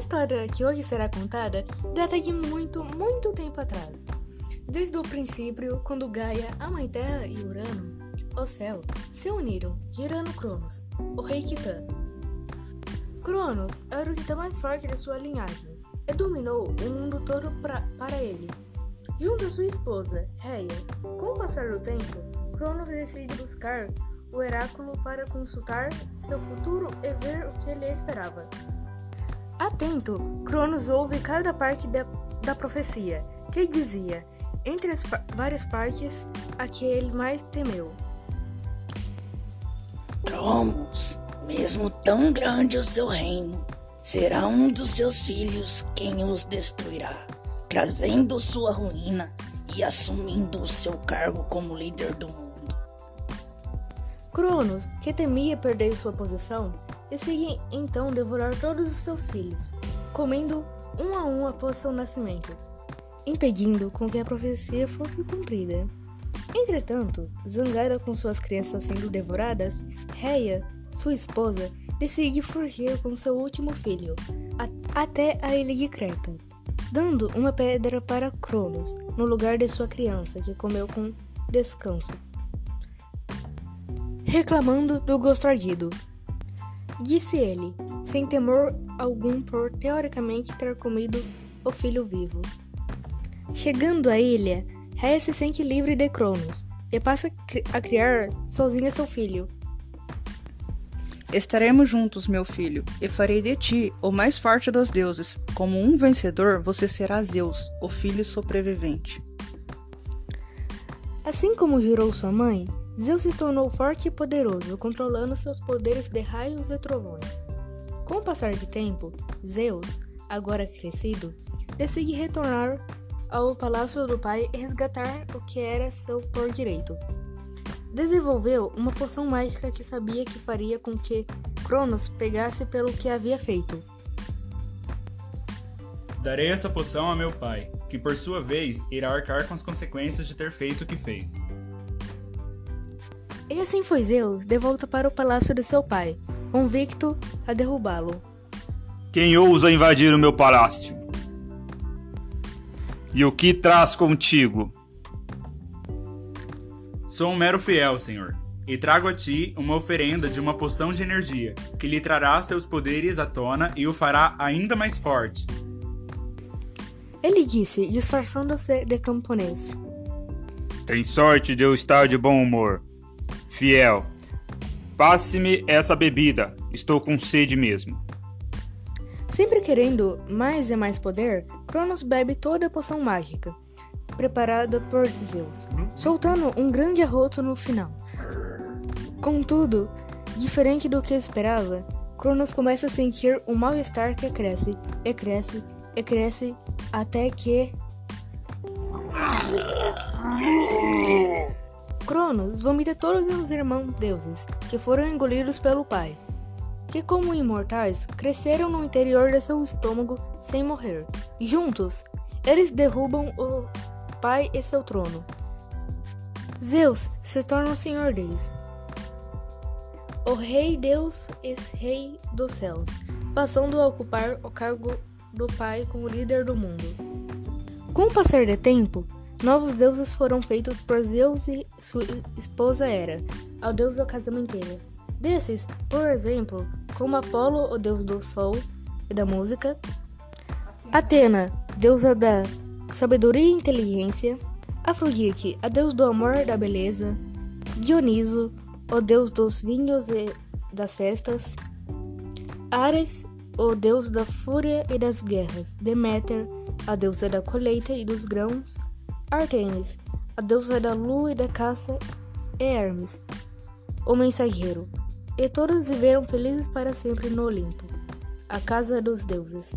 história que hoje será contada data de muito, muito tempo atrás. Desde o princípio, quando Gaia, a Mãe Terra e Urano, o céu, se uniram, gerando Cronos, o rei Titã. Cronos era o titã mais forte da sua linhagem e dominou o mundo todo pra, para ele. Junto a sua esposa, Reia, com o passar do tempo, Cronos decide buscar o oráculo para consultar seu futuro e ver o que ele esperava. Atento, Cronos ouve cada parte da, da profecia, que dizia, entre as várias partes, a que ele mais temeu. Cronos, mesmo tão grande o seu reino, será um dos seus filhos quem os destruirá, trazendo sua ruína e assumindo o seu cargo como líder do mundo. Cronos, que temia perder sua posição, decide então devorar todos os seus filhos, comendo um a um após seu nascimento, impedindo com que a profecia fosse cumprida. Entretanto, zangada com suas crianças sendo devoradas, Reia, sua esposa, decide fugir com seu último filho, a até a ilha de Creta, dando uma pedra para Cronos, no lugar de sua criança, que comeu com descanso reclamando do gosto ardido. Disse ele, sem temor algum por teoricamente ter comido o filho vivo. Chegando à ilha, Rhea se sente livre de Cronos e passa a criar sozinha seu filho. Estaremos juntos, meu filho, e farei de ti o mais forte dos deuses. Como um vencedor, você será Zeus, o filho sobrevivente. Assim como jurou sua mãe, Zeus se tornou forte e poderoso, controlando seus poderes de raios e trovões. Com o passar de tempo, Zeus, agora crescido, decide retornar ao palácio do pai e resgatar o que era seu por direito. Desenvolveu uma poção mágica que sabia que faria com que Cronos pegasse pelo que havia feito. Darei essa poção a meu pai, que por sua vez irá arcar com as consequências de ter feito o que fez. E assim foi Zeus de volta para o palácio de seu pai, convicto a derrubá-lo. Quem ousa invadir o meu palácio? E o que traz contigo? Sou um mero fiel, senhor, e trago a ti uma oferenda de uma poção de energia, que lhe trará seus poderes à tona e o fará ainda mais forte. Ele disse, disfarçando-se de camponês. Tem sorte de eu estar de bom humor. Fiel, passe-me essa bebida, estou com sede mesmo. Sempre querendo mais e mais poder, Cronos bebe toda a poção mágica, preparada por Zeus, soltando um grande arroto no final. Contudo, diferente do que esperava, Cronos começa a sentir um mal-estar que cresce, e cresce, e cresce, até que. Cronos vomita todos os irmãos deuses, que foram engolidos pelo pai, que, como imortais, cresceram no interior de seu estômago sem morrer. Juntos, eles derrubam o pai e seu trono. Zeus se torna o senhor deles. O rei Deus e rei dos céus, passando a ocupar o cargo do pai como líder do mundo. Com o passar do tempo, Novos deuses foram feitos por Zeus e sua esposa Hera, ao deus da casamenteira. Desses, por exemplo, como Apolo, o deus do sol e da música, Atena, deusa da sabedoria e inteligência, Afrodite, a deus do amor e da beleza, Dioniso, o deus dos vinhos e das festas, Ares, o deus da fúria e das guerras, Deméter, a deusa da colheita e dos grãos, Artemis, a deusa da lua e da caça, e Hermes, o mensageiro. E todos viveram felizes para sempre no Olimpo, a casa dos deuses.